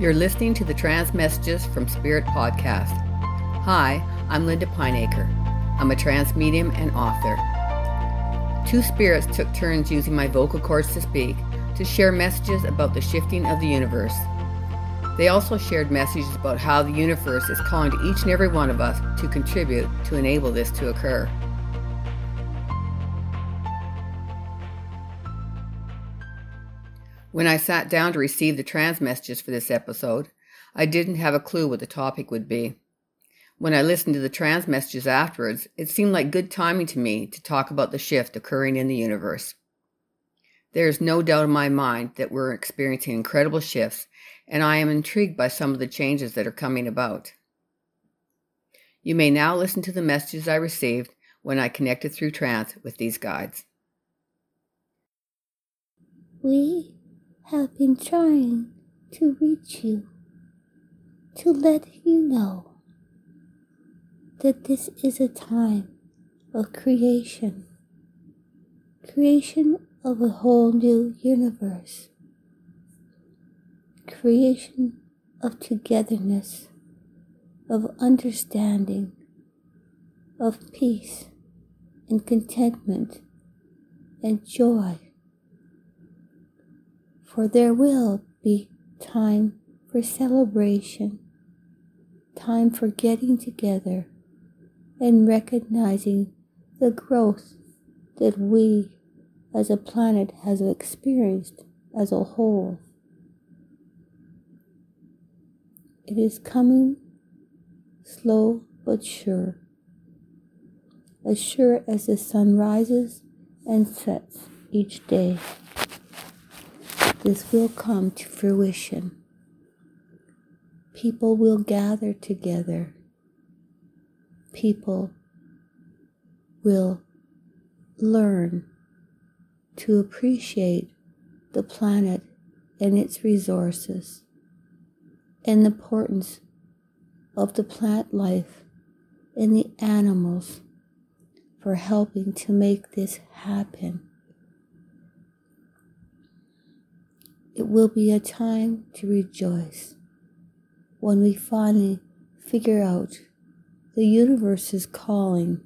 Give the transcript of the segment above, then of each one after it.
You're listening to the Trance Messages from Spirit podcast. Hi, I'm Linda Pinacre. I'm a trance medium and author. Two spirits took turns using my vocal cords to speak to share messages about the shifting of the universe. They also shared messages about how the universe is calling to each and every one of us to contribute to enable this to occur. When I sat down to receive the trance messages for this episode, I didn't have a clue what the topic would be. When I listened to the trance messages afterwards, it seemed like good timing to me to talk about the shift occurring in the universe. There is no doubt in my mind that we're experiencing incredible shifts, and I am intrigued by some of the changes that are coming about. You may now listen to the messages I received when I connected through trance with these guides. We have been trying to reach you, to let you know that this is a time of creation, creation of a whole new universe, creation of togetherness, of understanding, of peace and contentment and joy. For there will be time for celebration, time for getting together and recognizing the growth that we as a planet has experienced as a whole. It is coming slow but sure, as sure as the sun rises and sets each day. This will come to fruition. People will gather together people will learn to appreciate the planet and its resources and the importance of the plant life and the animals for helping to make this happen. It will be a time to rejoice when we finally figure out the universe is calling,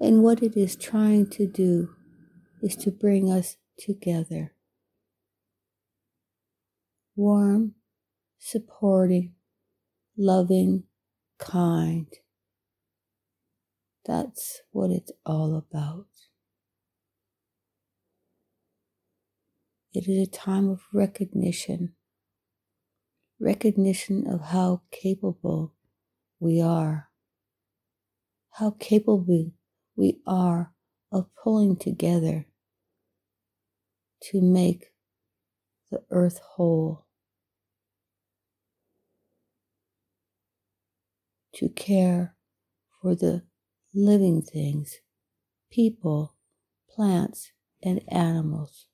and what it is trying to do is to bring us together. Warm, supporting, loving, kind. That's what it's all about. It is a time of recognition, recognition of how capable we are how capable we are of pulling together to make the earth whole, to care for the living things, people, plants, and animals,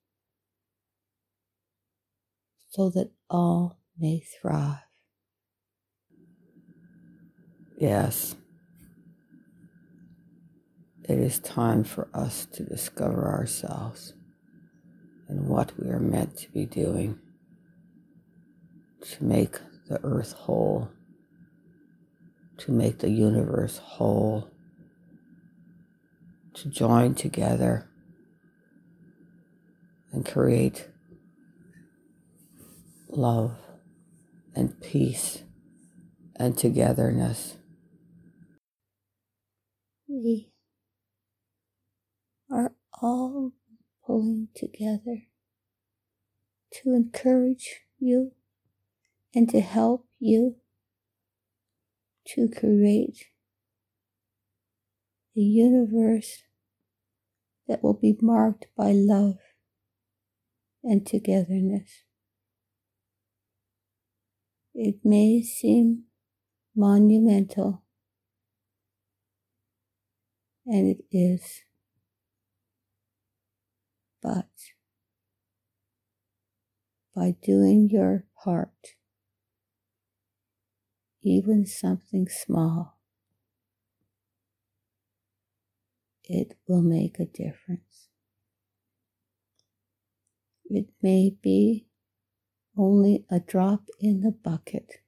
so that all may thrive. Yes. It is time for us to discover ourselves and what we are meant to be doing to make the earth whole, to make the universe whole, to join together and create love and peace and togetherness. We are all pulling together to encourage you and to help you to create a universe that will be marked by love and togetherness. It may seem monumental, and it is but by doing your part, even something small, it will make a difference. It may be only a drop in the bucket,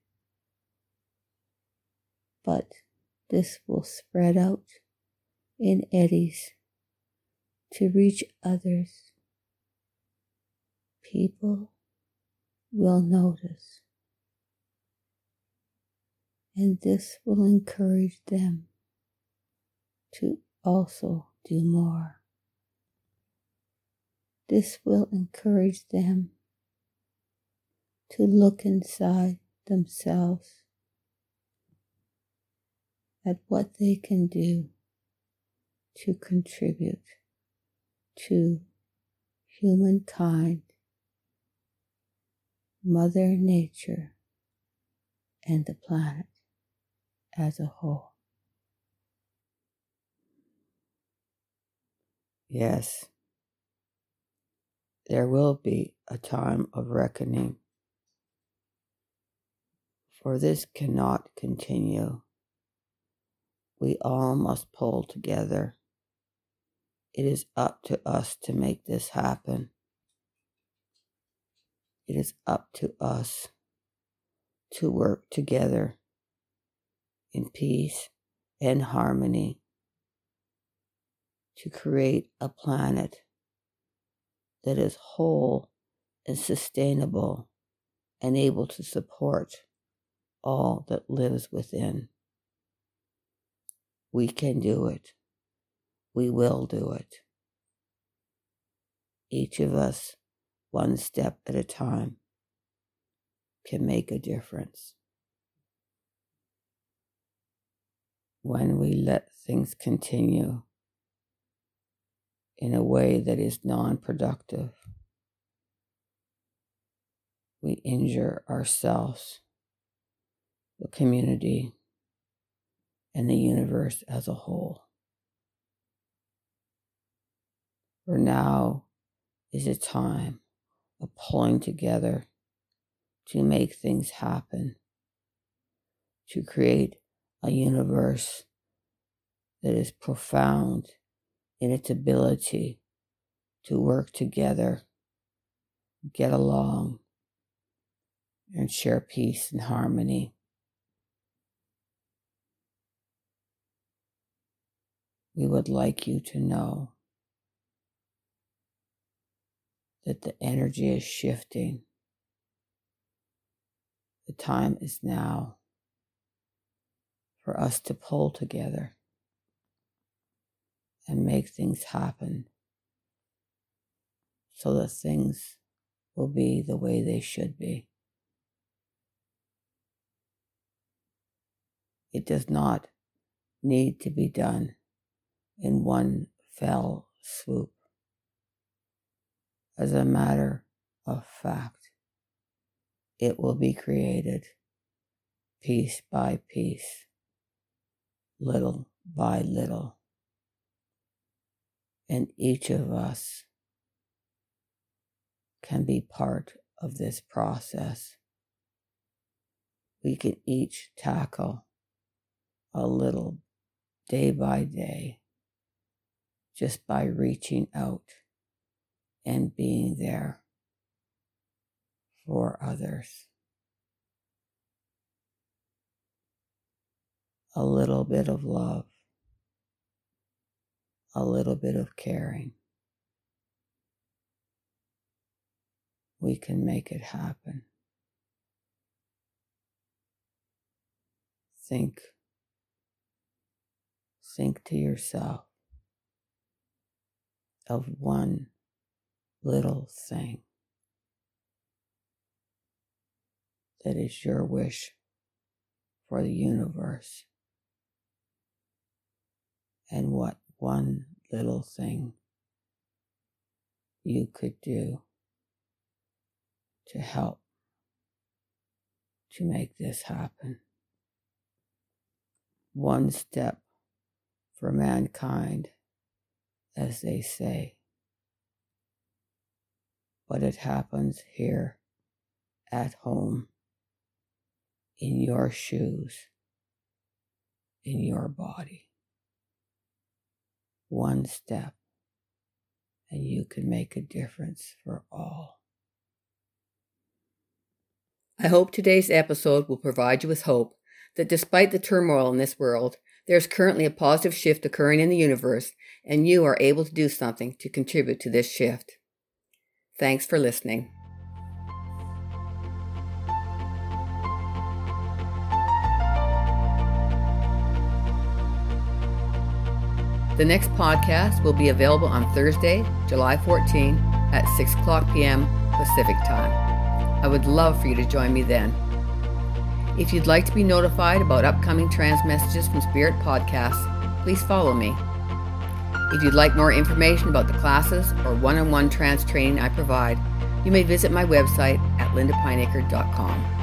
but this will spread out in eddies to reach others. People will notice, and this will encourage them to also do more. This will encourage them to look inside themselves at what they can do to contribute to humankind, Mother Nature, and the planet as a whole. Yes, there will be a time of reckoning, for this cannot continue. We all must pull together. It is up to us to make this happen. It is up to us to work together in peace and harmony to create a planet that is whole and sustainable and able to support all that lives within. We can do it. We will do it. Each of us, one step at a time, can make a difference. When we let things continue in a way that is non productive. We injure ourselves, the community, and the universe as a whole. For now is a time of pulling together to make things happen, to create a universe that is profound in its ability to work together, get along, and share peace and harmony. We would like you to know that the energy is shifting. The time is now for us to pull together and make things happen so that things will be the way they should be. It does not need to be done in one fell swoop. As a matter of fact, it will be created piece by piece, little by little and each of us can be part of this process. We can each tackle a little day by day just by reaching out and being there for others. A little bit of love a little bit of caring, we can make it happen. Think, think to yourself of one little thing that is your wish for the universe and what one little thing you could do to help to make this happen. One step for mankind, as they say. But it happens here at home, in your shoes, in your body one step, and you can make a difference for all. I hope today's episode will provide you with hope that despite the turmoil in this world, there is currently a positive shift occurring in the universe, and you are able to do something to contribute to this shift. Thanks for listening. The next podcast will be available on Thursday, July 14 at 6 o'clock p.m. Pacific Time. I would love for you to join me then. If you'd like to be notified about upcoming trance messages from Spirit Podcasts, please follow me. If you'd like more information about the classes or one on one trance training I provide, you may visit my website at lindapinacre.com.